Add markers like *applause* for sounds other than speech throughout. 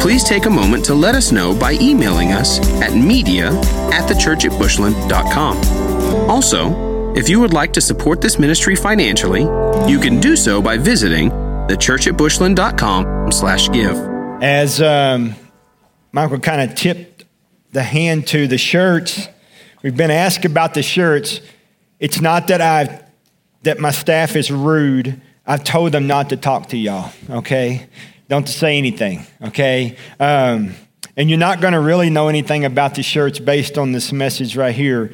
Please take a moment to let us know by emailing us at media at thechurchatbushland.com. Also, if you would like to support this ministry financially, you can do so by visiting thechurchatbushland.com slash give. As um, Michael kind of tipped the hand to the shirts, we've been asked about the shirts. It's not that I that my staff is rude. I've told them not to talk to y'all, okay? Don't say anything, okay? Um, and you're not going to really know anything about the church based on this message right here.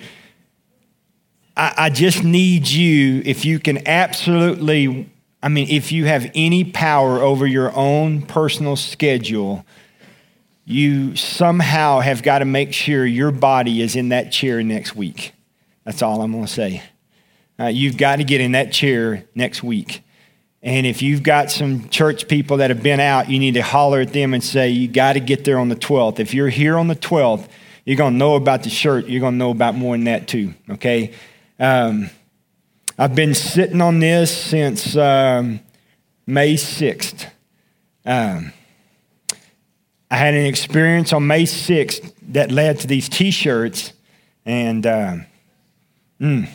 I, I just need you, if you can absolutely, I mean, if you have any power over your own personal schedule, you somehow have got to make sure your body is in that chair next week. That's all I'm going to say. Uh, you've got to get in that chair next week. And if you've got some church people that have been out, you need to holler at them and say, You got to get there on the 12th. If you're here on the 12th, you're going to know about the shirt. You're going to know about more than that, too. Okay? Um, I've been sitting on this since um, May 6th. Um, I had an experience on May 6th that led to these t shirts. And, um, mm,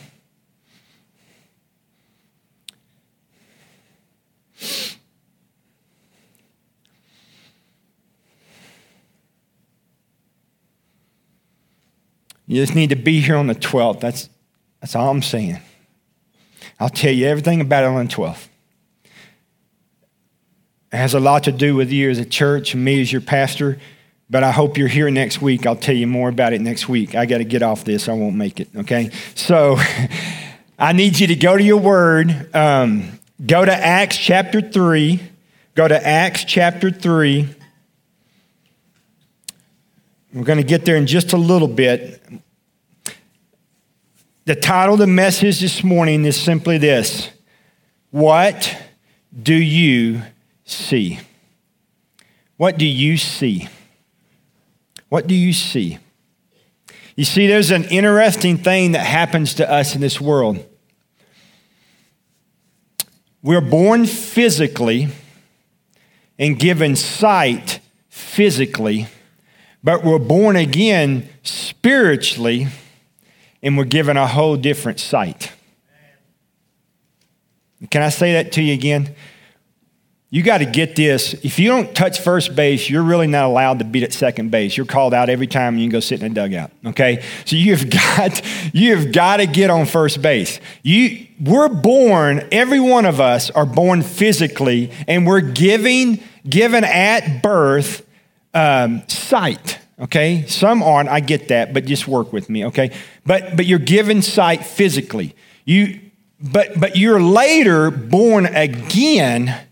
You just need to be here on the 12th. That's, that's all I'm saying. I'll tell you everything about it on the 12th. It has a lot to do with you as a church and me as your pastor, but I hope you're here next week. I'll tell you more about it next week. I got to get off this. I won't make it, okay? So *laughs* I need you to go to your word. Um, go to Acts chapter 3. Go to Acts chapter 3. We're going to get there in just a little bit. The title of the message this morning is simply this What do you see? What do you see? What do you see? You see, there's an interesting thing that happens to us in this world. We're born physically and given sight physically but we're born again spiritually and we're given a whole different sight. Can I say that to you again? You got to get this. If you don't touch first base, you're really not allowed to beat at second base. You're called out every time you can go sit in a dugout. Okay? So you've *laughs* got you've got to get on first base. You we're born, every one of us are born physically, and we're giving given at birth um, sight. Okay, some aren't. I get that, but just work with me. Okay, but but you're given sight physically. You but but you're later born again,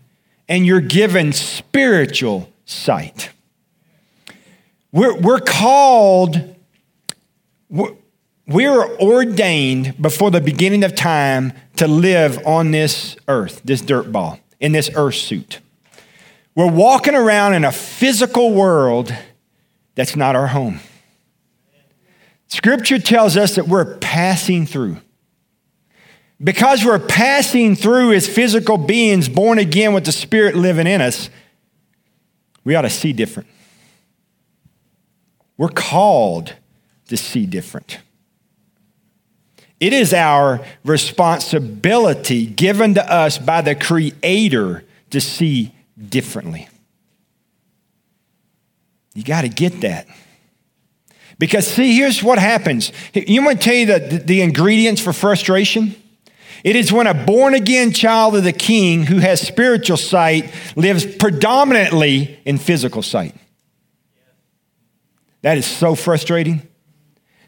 and you're given spiritual sight. We're we're called. We're, we're ordained before the beginning of time to live on this earth, this dirt ball, in this earth suit. We're walking around in a physical world that's not our home. Scripture tells us that we're passing through. Because we're passing through as physical beings born again with the Spirit living in us, we ought to see different. We're called to see different. It is our responsibility given to us by the Creator to see differently. You got to get that. Because, see, here's what happens. You want to tell you the, the ingredients for frustration? It is when a born again child of the king who has spiritual sight lives predominantly in physical sight. That is so frustrating.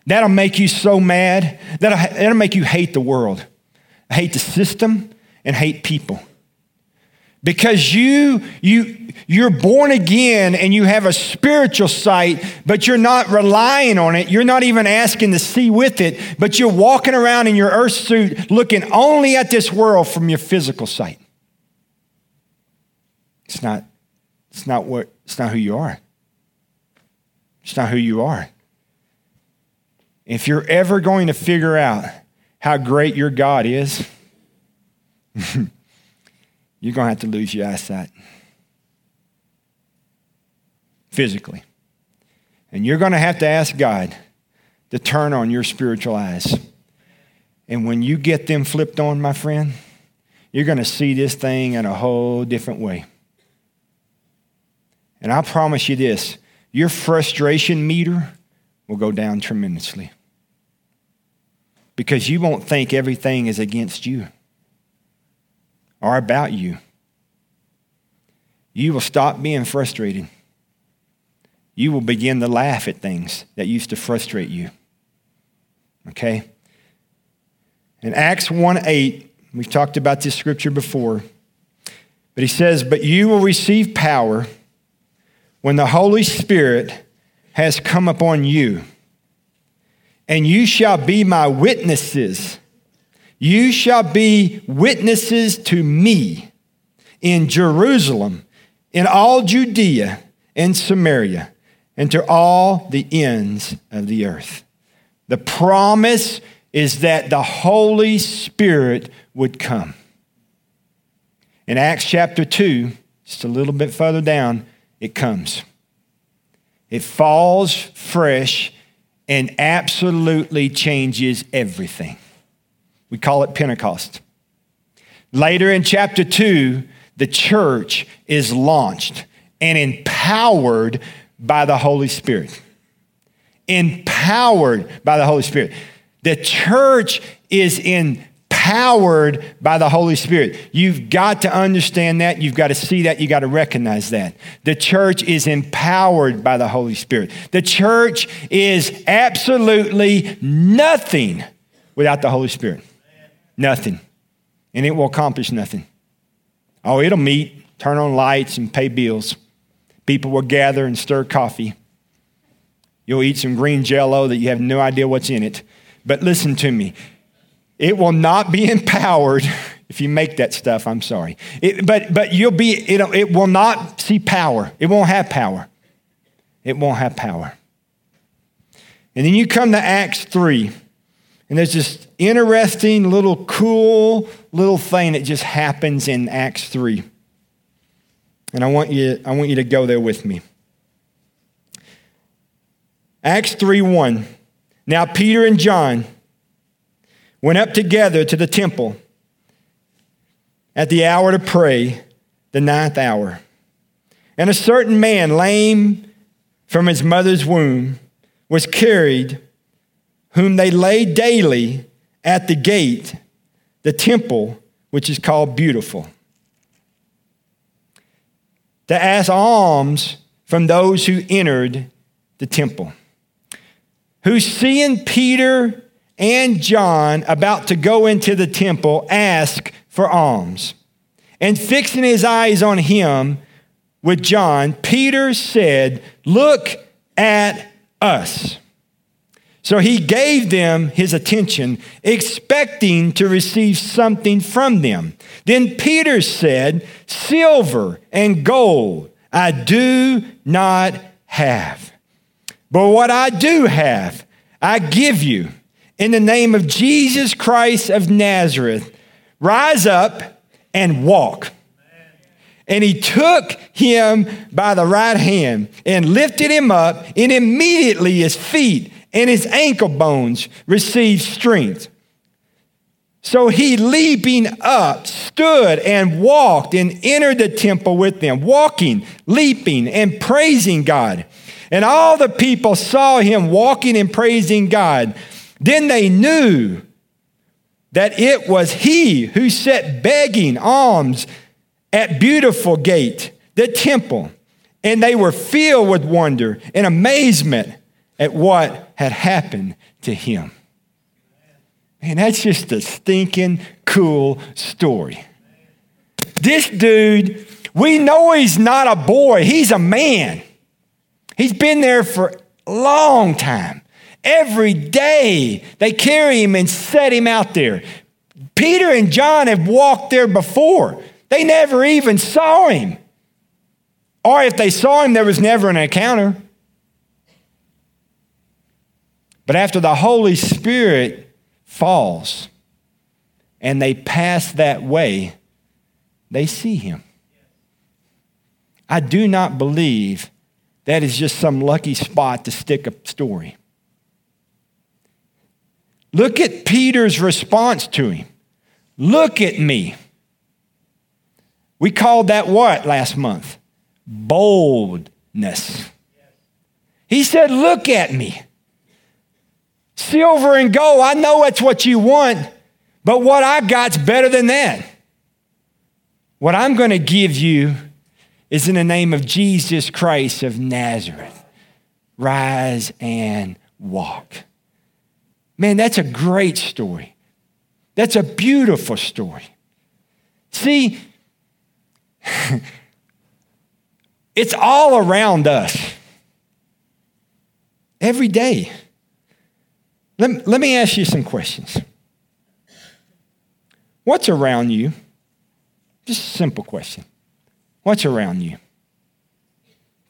That'll make you so mad. That'll, that'll make you hate the world, hate the system, and hate people. Because you you you're born again and you have a spiritual sight but you're not relying on it. You're not even asking to see with it but you're walking around in your earth suit looking only at this world from your physical sight. It's not it's not what it's not who you are. It's not who you are. If you're ever going to figure out how great your god is *laughs* you're going to have to lose your eyesight physically. And you're going to have to ask God to turn on your spiritual eyes. And when you get them flipped on, my friend, you're going to see this thing in a whole different way. And I promise you this your frustration meter will go down tremendously because you won't think everything is against you or about you. You will stop being frustrated. You will begin to laugh at things that used to frustrate you. Okay? In Acts 1 8, we've talked about this scripture before, but he says, But you will receive power when the Holy Spirit has come upon you, and you shall be my witnesses you shall be witnesses to me in Jerusalem, in all Judea and Samaria, and to all the ends of the earth. The promise is that the Holy Spirit would come. In Acts chapter 2, just a little bit further down, it comes. It falls fresh and absolutely changes everything. We call it Pentecost. Later in chapter 2, the church is launched and empowered by the Holy Spirit. Empowered by the Holy Spirit. The church is empowered by the Holy Spirit. You've got to understand that. You've got to see that. You've got to recognize that. The church is empowered by the Holy Spirit. The church is absolutely nothing without the Holy Spirit. Nothing. And it will accomplish nothing. Oh, it'll meet, turn on lights, and pay bills. People will gather and stir coffee. You'll eat some green jello that you have no idea what's in it. But listen to me. It will not be *laughs* empowered if you make that stuff. I'm sorry. It, but, but you'll be, it, it will not see power. It won't have power. It won't have power. And then you come to Acts 3. And there's this interesting little cool little thing that just happens in Acts 3. And I want you, I want you to go there with me. Acts 3 1. Now Peter and John went up together to the temple at the hour to pray, the ninth hour. And a certain man, lame from his mother's womb, was carried whom they lay daily at the gate, the temple, which is called Beautiful, to ask alms from those who entered the temple. Who, seeing Peter and John about to go into the temple, ask for alms. And fixing his eyes on him with John, Peter said, Look at us. So he gave them his attention, expecting to receive something from them. Then Peter said, Silver and gold I do not have. But what I do have, I give you. In the name of Jesus Christ of Nazareth, rise up and walk. And he took him by the right hand and lifted him up, and immediately his feet and his ankle bones received strength. So he, leaping up, stood and walked and entered the temple with them, walking, leaping, and praising God. And all the people saw him walking and praising God. Then they knew that it was he who sat begging alms at Beautiful Gate, the temple. And they were filled with wonder and amazement at what had happened to him. Man, that's just a stinking cool story. This dude, we know he's not a boy, he's a man. He's been there for a long time. Every day they carry him and set him out there. Peter and John have walked there before. They never even saw him. Or if they saw him, there was never an encounter. But after the Holy Spirit falls and they pass that way, they see him. I do not believe that is just some lucky spot to stick a story. Look at Peter's response to him. Look at me. We called that what last month? Boldness. He said, Look at me. Silver and gold, I know that's what you want, but what I got's better than that. What I'm going to give you is in the name of Jesus Christ of Nazareth. Rise and walk. Man, that's a great story. That's a beautiful story. See, *laughs* it's all around us every day. Let, let me ask you some questions. What's around you? Just a simple question. What's around you?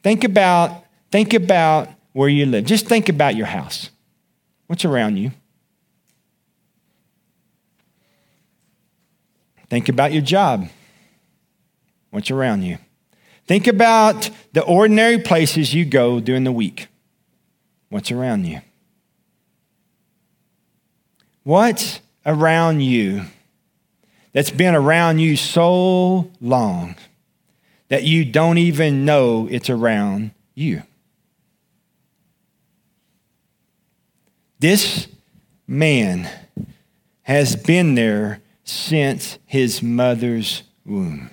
Think about, think about where you live. Just think about your house. What's around you? Think about your job. What's around you? Think about the ordinary places you go during the week. What's around you? What's around you that's been around you so long that you don't even know it's around you? This man has been there since his mother's womb.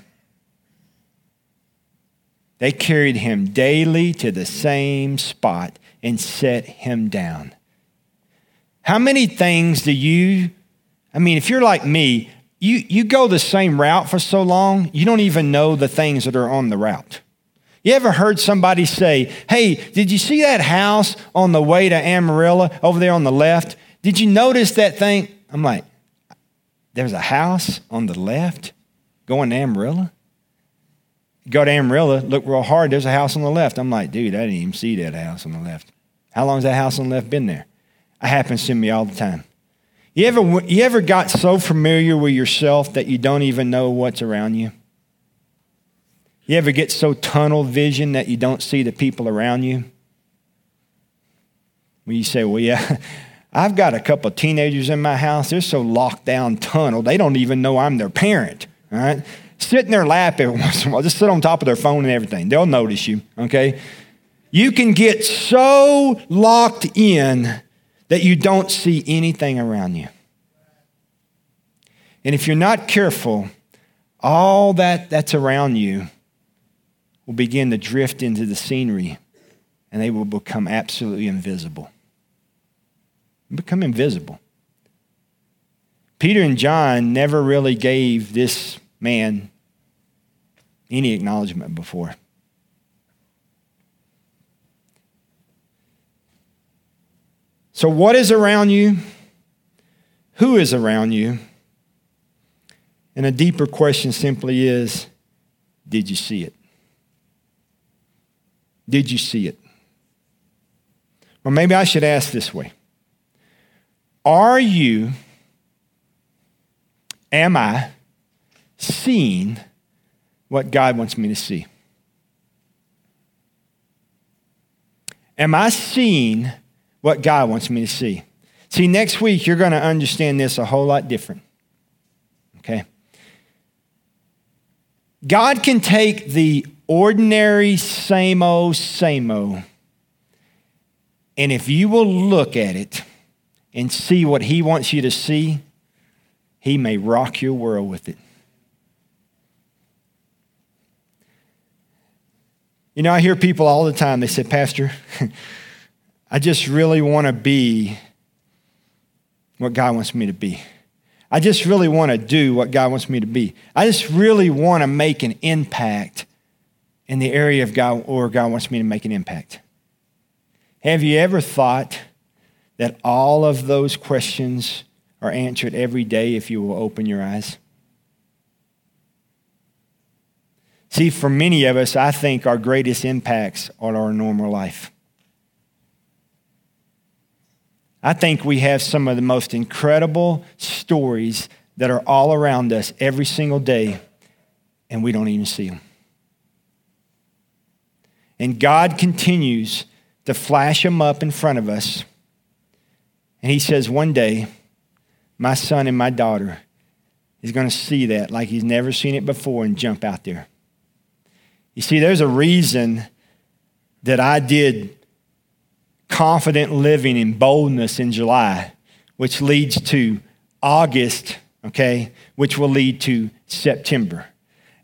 They carried him daily to the same spot and set him down. How many things do you, I mean, if you're like me, you, you go the same route for so long, you don't even know the things that are on the route. You ever heard somebody say, Hey, did you see that house on the way to Amarillo over there on the left? Did you notice that thing? I'm like, There's a house on the left going to Amarillo? go to Amarillo, look real hard, there's a house on the left. I'm like, dude, I didn't even see that house on the left. How long has that house on the left been there? It happens to me all the time. You ever, you ever got so familiar with yourself that you don't even know what's around you? You ever get so tunnel vision that you don't see the people around you? When you say, well, yeah, *laughs* I've got a couple of teenagers in my house. They're so locked down tunnel, they don't even know I'm their parent. All right? Sit in their lap every *laughs* once in a while. Just sit on top of their phone and everything. They'll notice you, okay? You can get so locked in that you don't see anything around you. And if you're not careful, all that that's around you will begin to drift into the scenery and they will become absolutely invisible. Become invisible. Peter and John never really gave this man any acknowledgement before. So, what is around you? Who is around you? And a deeper question simply is Did you see it? Did you see it? Or maybe I should ask this way Are you, am I, seeing what God wants me to see? Am I seeing what God wants me to see? See, next week you're going to understand this a whole lot different. Okay? God can take the ordinary, same old, same old, and if you will look at it and see what He wants you to see, He may rock your world with it. You know, I hear people all the time, they say, Pastor, *laughs* I just really want to be what God wants me to be. I just really want to do what God wants me to be. I just really want to make an impact in the area of God or God wants me to make an impact. Have you ever thought that all of those questions are answered every day if you will open your eyes? See, for many of us, I think our greatest impacts are our normal life. I think we have some of the most incredible stories that are all around us every single day, and we don't even see them. And God continues to flash them up in front of us. And He says, One day, my son and my daughter is going to see that like he's never seen it before and jump out there. You see, there's a reason that I did confident living and boldness in July, which leads to August, okay, which will lead to September.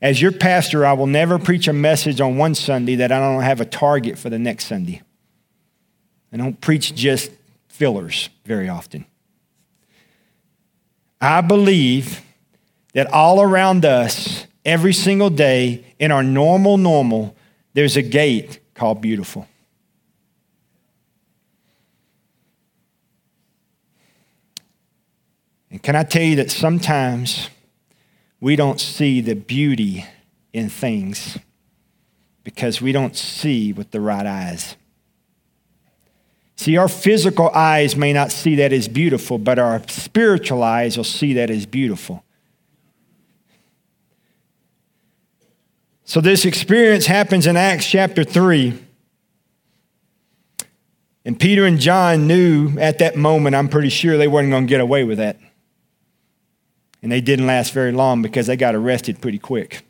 As your pastor, I will never preach a message on one Sunday that I don't have a target for the next Sunday. I don't preach just fillers very often. I believe that all around us, every single day, in our normal, normal, there's a gate called beautiful. And can I tell you that sometimes we don't see the beauty in things because we don't see with the right eyes. See, our physical eyes may not see that as beautiful, but our spiritual eyes will see that as beautiful. So, this experience happens in Acts chapter 3. And Peter and John knew at that moment, I'm pretty sure they weren't going to get away with that. And they didn't last very long because they got arrested pretty quick.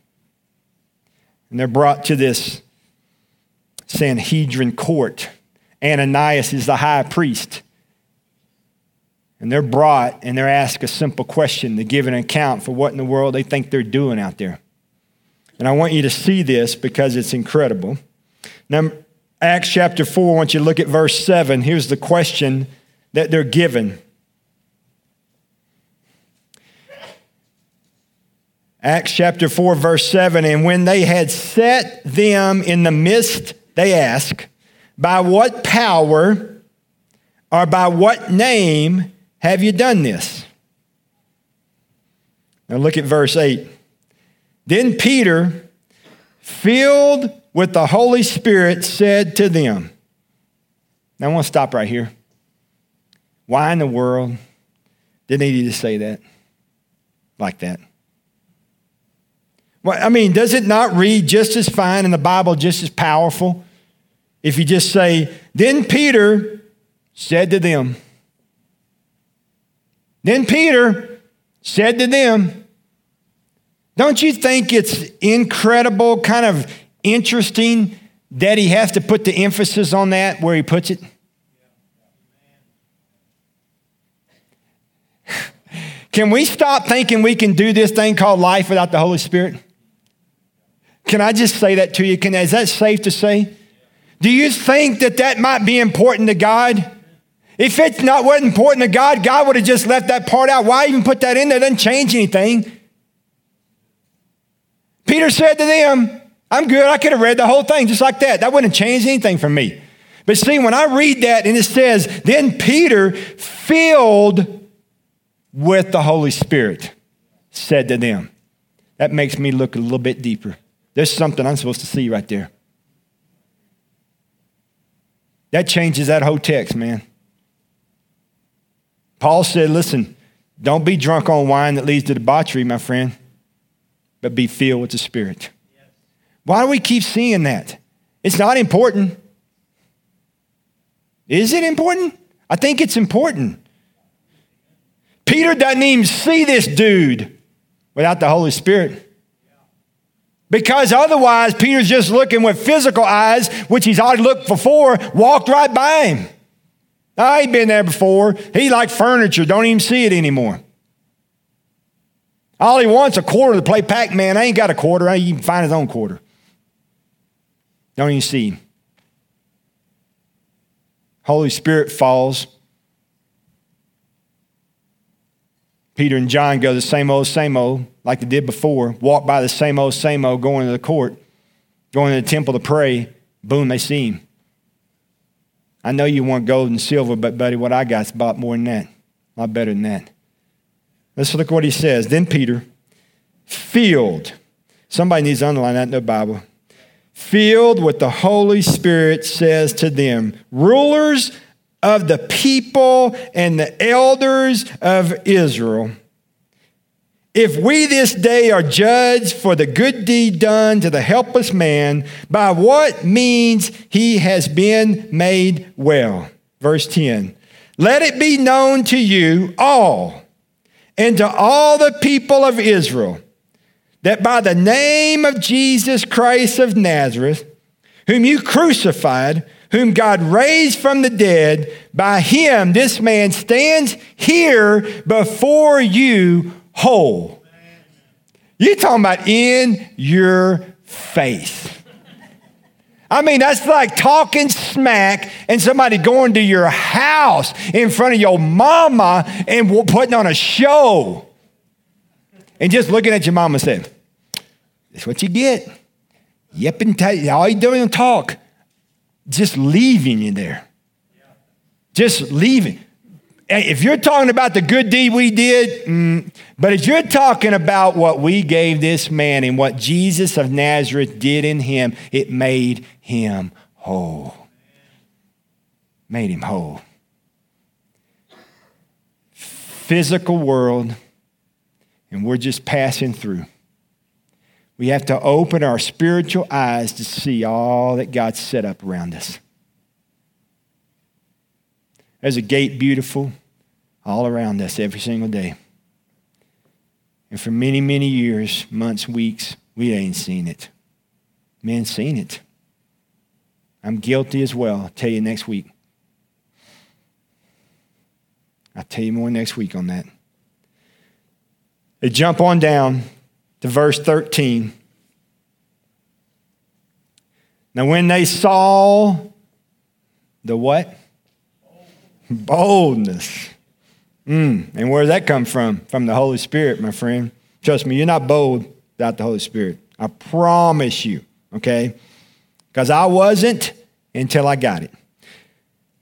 And they're brought to this Sanhedrin court. Ananias is the high priest. And they're brought and they're asked a simple question to give an account for what in the world they think they're doing out there. And I want you to see this because it's incredible. Now, Acts chapter 4, I want you to look at verse 7. Here's the question that they're given. Acts chapter 4, verse 7. And when they had set them in the midst, they ask, By what power or by what name have you done this? Now look at verse 8. Then Peter, filled with the Holy Spirit, said to them, Now I want to stop right here. Why in the world did he need to say that like that? Well, I mean, does it not read just as fine in the Bible, just as powerful? If you just say, Then Peter said to them, Then Peter said to them, don't you think it's incredible, kind of interesting that he has to put the emphasis on that where he puts it? Can we stop thinking we can do this thing called life without the Holy Spirit? Can I just say that to you? Can, is that safe to say? Do you think that that might be important to God? If it's not wasn't important to God, God would have just left that part out. Why even put that in there? It doesn't change anything. Peter said to them, I'm good. I could have read the whole thing just like that. That wouldn't change anything for me. But see, when I read that and it says, then Peter, filled with the Holy Spirit, said to them, that makes me look a little bit deeper. There's something I'm supposed to see right there. That changes that whole text, man. Paul said, listen, don't be drunk on wine that leads to debauchery, my friend but be filled with the Spirit. Why do we keep seeing that? It's not important. Is it important? I think it's important. Peter doesn't even see this dude without the Holy Spirit. Because otherwise, Peter's just looking with physical eyes, which he's already looked before, walked right by him. I ain't been there before. He like furniture, don't even see it anymore. All he wants a quarter to play Pac Man. I ain't got a quarter. I can find his own quarter. Don't even see him. Holy Spirit falls. Peter and John go the same old, same old, like they did before, walk by the same old, same old, going to the court, going to the temple to pray. Boom, they see him. I know you want gold and silver, but buddy, what I got's bought more than that. A lot better than that. Let's look what he says. Then Peter, filled. Somebody needs to underline that in the Bible. Filled with the Holy Spirit says to them, rulers of the people and the elders of Israel. If we this day are judged for the good deed done to the helpless man, by what means he has been made well. Verse 10 Let it be known to you all and to all the people of Israel that by the name of Jesus Christ of Nazareth, whom you crucified, whom God raised from the dead, by him this man stands here before you whole. You're talking about in your face. I mean, that's like talking smack and somebody going to your house in front of your mama and putting on a show. And just looking at your mama saying, That's what you get. Yep, and t- all you doing is talk. Just leaving you there. Just leaving if you're talking about the good deed we did, mm, but if you're talking about what we gave this man and what Jesus of Nazareth did in him, it made him whole. Made him whole. Physical world, and we're just passing through. We have to open our spiritual eyes to see all that God set up around us. There's a gate beautiful all around us every single day. And for many, many years, months, weeks, we ain't seen it. Men seen it. I'm guilty as well. I'll tell you next week. I'll tell you more next week on that. They jump on down to verse 13. Now, when they saw the what? Boldness Mm, and where does that come from? From the Holy Spirit, my friend. Trust me, you're not bold without the Holy Spirit. I promise you, okay? Because I wasn't until I got it.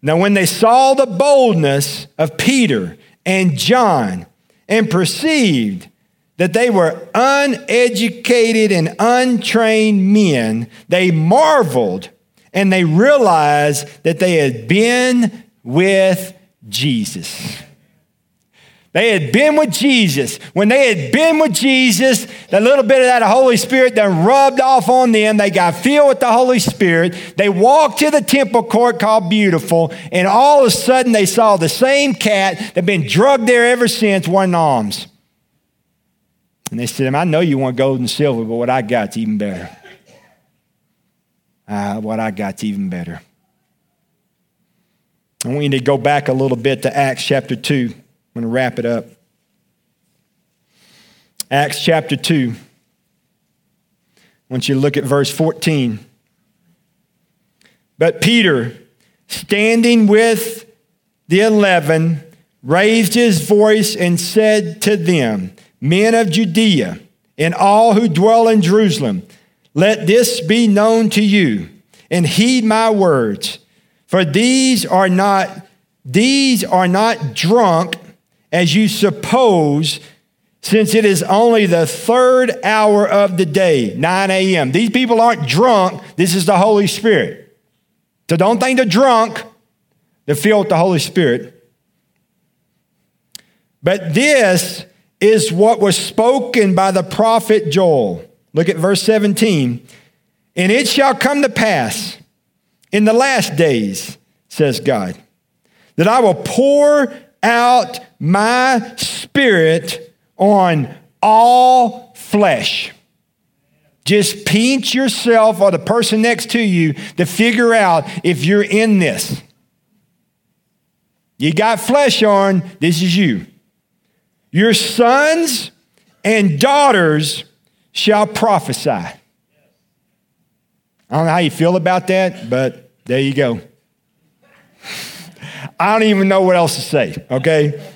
Now, when they saw the boldness of Peter and John and perceived that they were uneducated and untrained men, they marveled and they realized that they had been with Jesus. They had been with Jesus. When they had been with Jesus, the little bit of that Holy Spirit then rubbed off on them. They got filled with the Holy Spirit. They walked to the temple court called Beautiful, and all of a sudden they saw the same cat that had been drugged there ever since, one alms. And they said, I know you want gold and silver, but what I got's even better. Uh, what I got's even better. I want you to go back a little bit to Acts chapter 2. I'm going to wrap it up. Acts chapter 2. I want you to look at verse 14. But Peter, standing with the eleven, raised his voice and said to them, Men of Judea and all who dwell in Jerusalem, let this be known to you, and heed my words. For these are not these are not drunk as you suppose, since it is only the third hour of the day, 9 a.m. These people aren't drunk. This is the Holy Spirit. So don't think they're drunk. They're filled with the Holy Spirit. But this is what was spoken by the prophet Joel. Look at verse 17. And it shall come to pass in the last days, says God, that I will pour out my spirit on all flesh. Just pinch yourself or the person next to you to figure out if you're in this. You got flesh on, this is you. Your sons and daughters shall prophesy. I don't know how you feel about that, but there you go. *laughs* I don't even know what else to say, okay?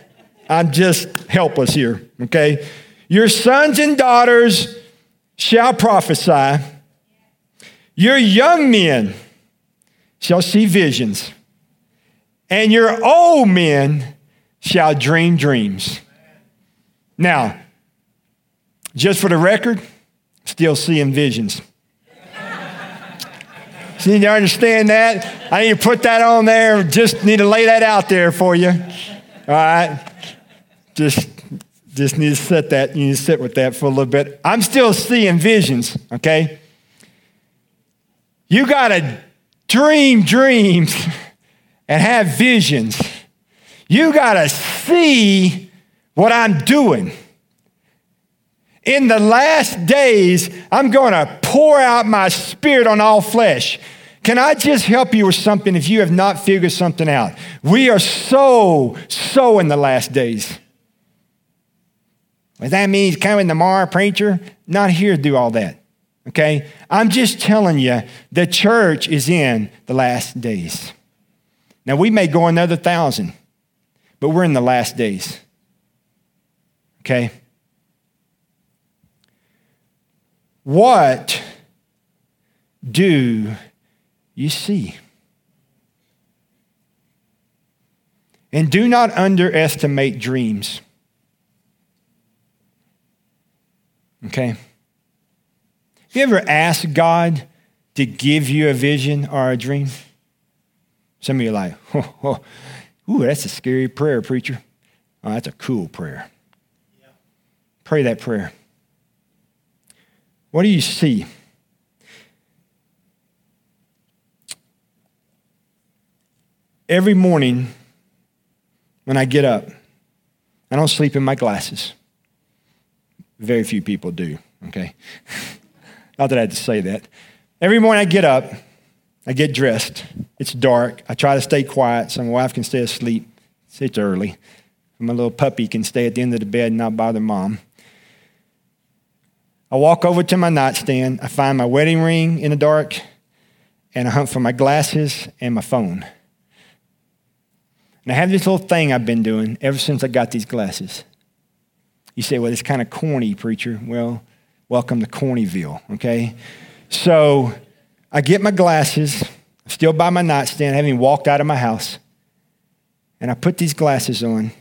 I'm just helpless here, okay? Your sons and daughters shall prophesy. Your young men shall see visions. And your old men shall dream dreams. Now, just for the record, still seeing visions. So you need to understand that. I need to put that on there. Just need to lay that out there for you. All right. Just, just need to set that. You need to sit with that for a little bit. I'm still seeing visions. Okay. You got to dream dreams *laughs* and have visions. You got to see what I'm doing. In the last days, I'm going to pour out my spirit on all flesh. Can I just help you with something if you have not figured something out? We are so, so in the last days. That mean he's coming tomorrow, preacher? Not here to do all that. Okay? I'm just telling you, the church is in the last days. Now, we may go another thousand, but we're in the last days. Okay? What do you see? And do not underestimate dreams. Okay? Have you ever asked God to give you a vision or a dream? Some of you are like, oh, *laughs* oh, ooh, that's a scary prayer, preacher. Oh, that's a cool prayer. Pray that prayer. What do you see? Every morning when I get up, I don't sleep in my glasses. Very few people do, okay? *laughs* Not that I had to say that. Every morning I get up, I get dressed. It's dark. I try to stay quiet so my wife can stay asleep. It's early. My little puppy can stay at the end of the bed and not bother mom. I walk over to my nightstand. I find my wedding ring in the dark, and I hunt for my glasses and my phone. And I have this little thing I've been doing ever since I got these glasses. You say, well, it's kind of corny, preacher. Well, welcome to Cornyville, okay? So I get my glasses, still by my nightstand, having walked out of my house, and I put these glasses on,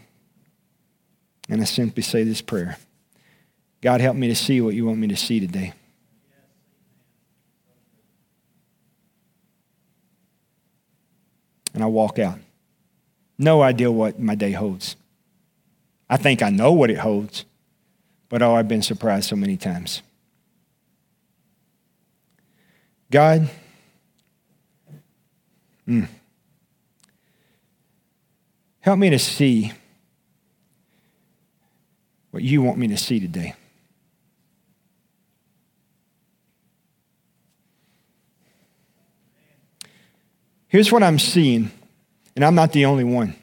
and I simply say this prayer. God, help me to see what you want me to see today. And I walk out. No idea what my day holds. I think I know what it holds, but oh, I've been surprised so many times. God, mm, help me to see what you want me to see today. Here's what I'm seeing, and I'm not the only one.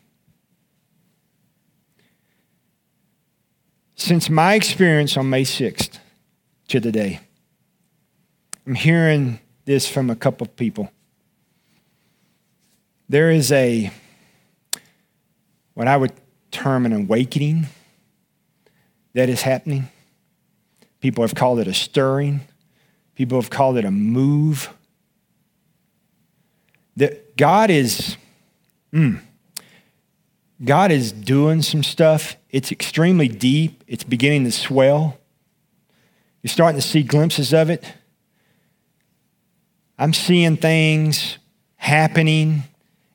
Since my experience on May 6th to today, I'm hearing this from a couple of people. There is a, what I would term an awakening that is happening. People have called it a stirring, people have called it a move that God is, mm, God is doing some stuff. It's extremely deep. It's beginning to swell. You're starting to see glimpses of it. I'm seeing things happening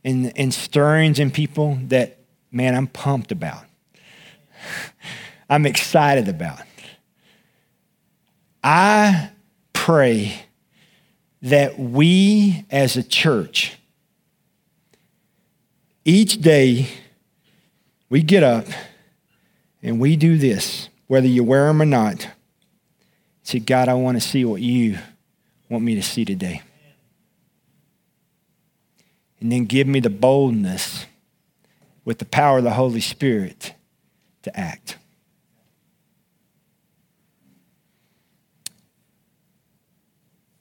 and, and stirrings in people that, man, I'm pumped about. *laughs* I'm excited about. I pray that we as a church, each day we get up and we do this, whether you wear them or not. Say, God, I want to see what you want me to see today. And then give me the boldness with the power of the Holy Spirit to act.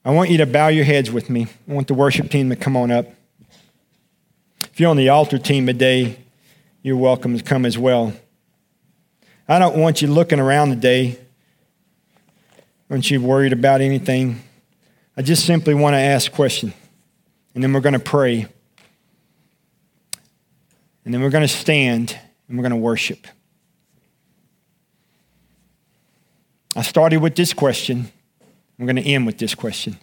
I want you to bow your heads with me. I want the worship team to come on up. If you're on the altar team today, you're welcome to come as well. I don't want you looking around today. Aren't you worried about anything? I just simply want to ask a question, and then we're going to pray. And then we're going to stand and we're going to worship. I started with this question. I'm going to end with this question.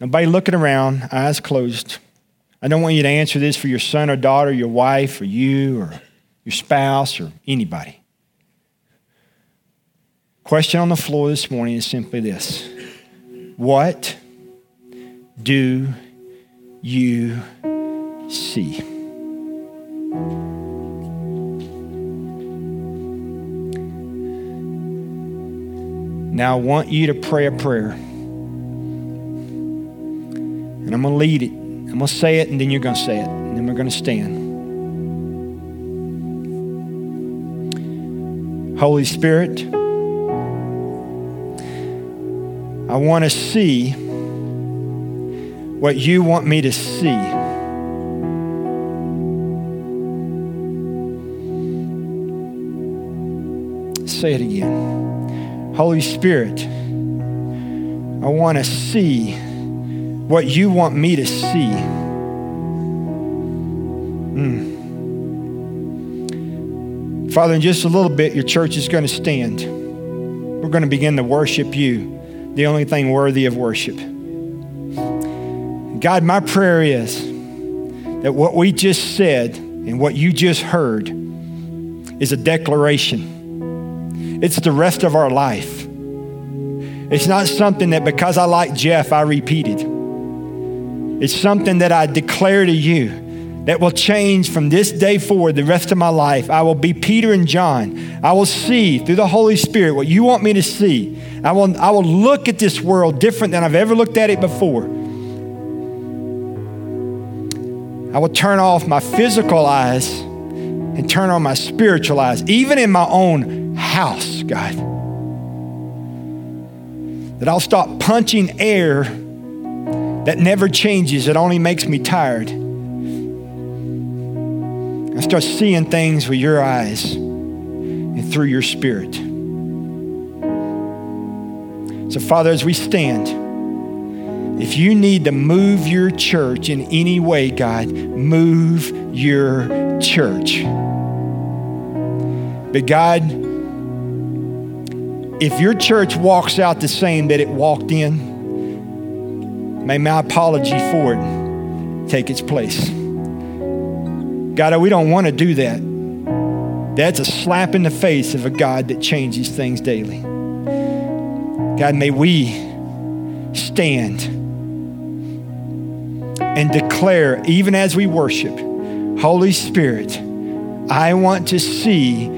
Nobody looking around, eyes closed. I don't want you to answer this for your son or daughter, your wife, or you, or your spouse, or anybody. Question on the floor this morning is simply this What do you see? Now, I want you to pray a prayer. And I'm going to lead it. I'm going to say it, and then you're going to say it. And then we're going to stand. Holy Spirit, I want to see what you want me to see. Say it again. Holy Spirit, I want to see what you want me to see. Mm. Father, in just a little bit, your church is going to stand. We're going to begin to worship you, the only thing worthy of worship. God, my prayer is that what we just said and what you just heard is a declaration. It's the rest of our life. It's not something that because I like Jeff, I repeated. It's something that I declare to you that will change from this day forward the rest of my life. I will be Peter and John. I will see through the Holy Spirit what you want me to see. I will, I will look at this world different than I've ever looked at it before. I will turn off my physical eyes and turn on my spiritual eyes, even in my own house, God. That I'll stop punching air that never changes, it only makes me tired. I start seeing things with your eyes and through your spirit. So, Father, as we stand, if you need to move your church in any way, God, move your church. But, God, if your church walks out the same that it walked in, may my apology for it take its place. God, we don't want to do that. That's a slap in the face of a God that changes things daily. God, may we stand and declare, even as we worship, Holy Spirit, I want to see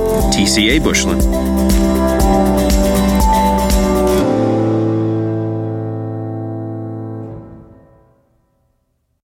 TCA Bushland.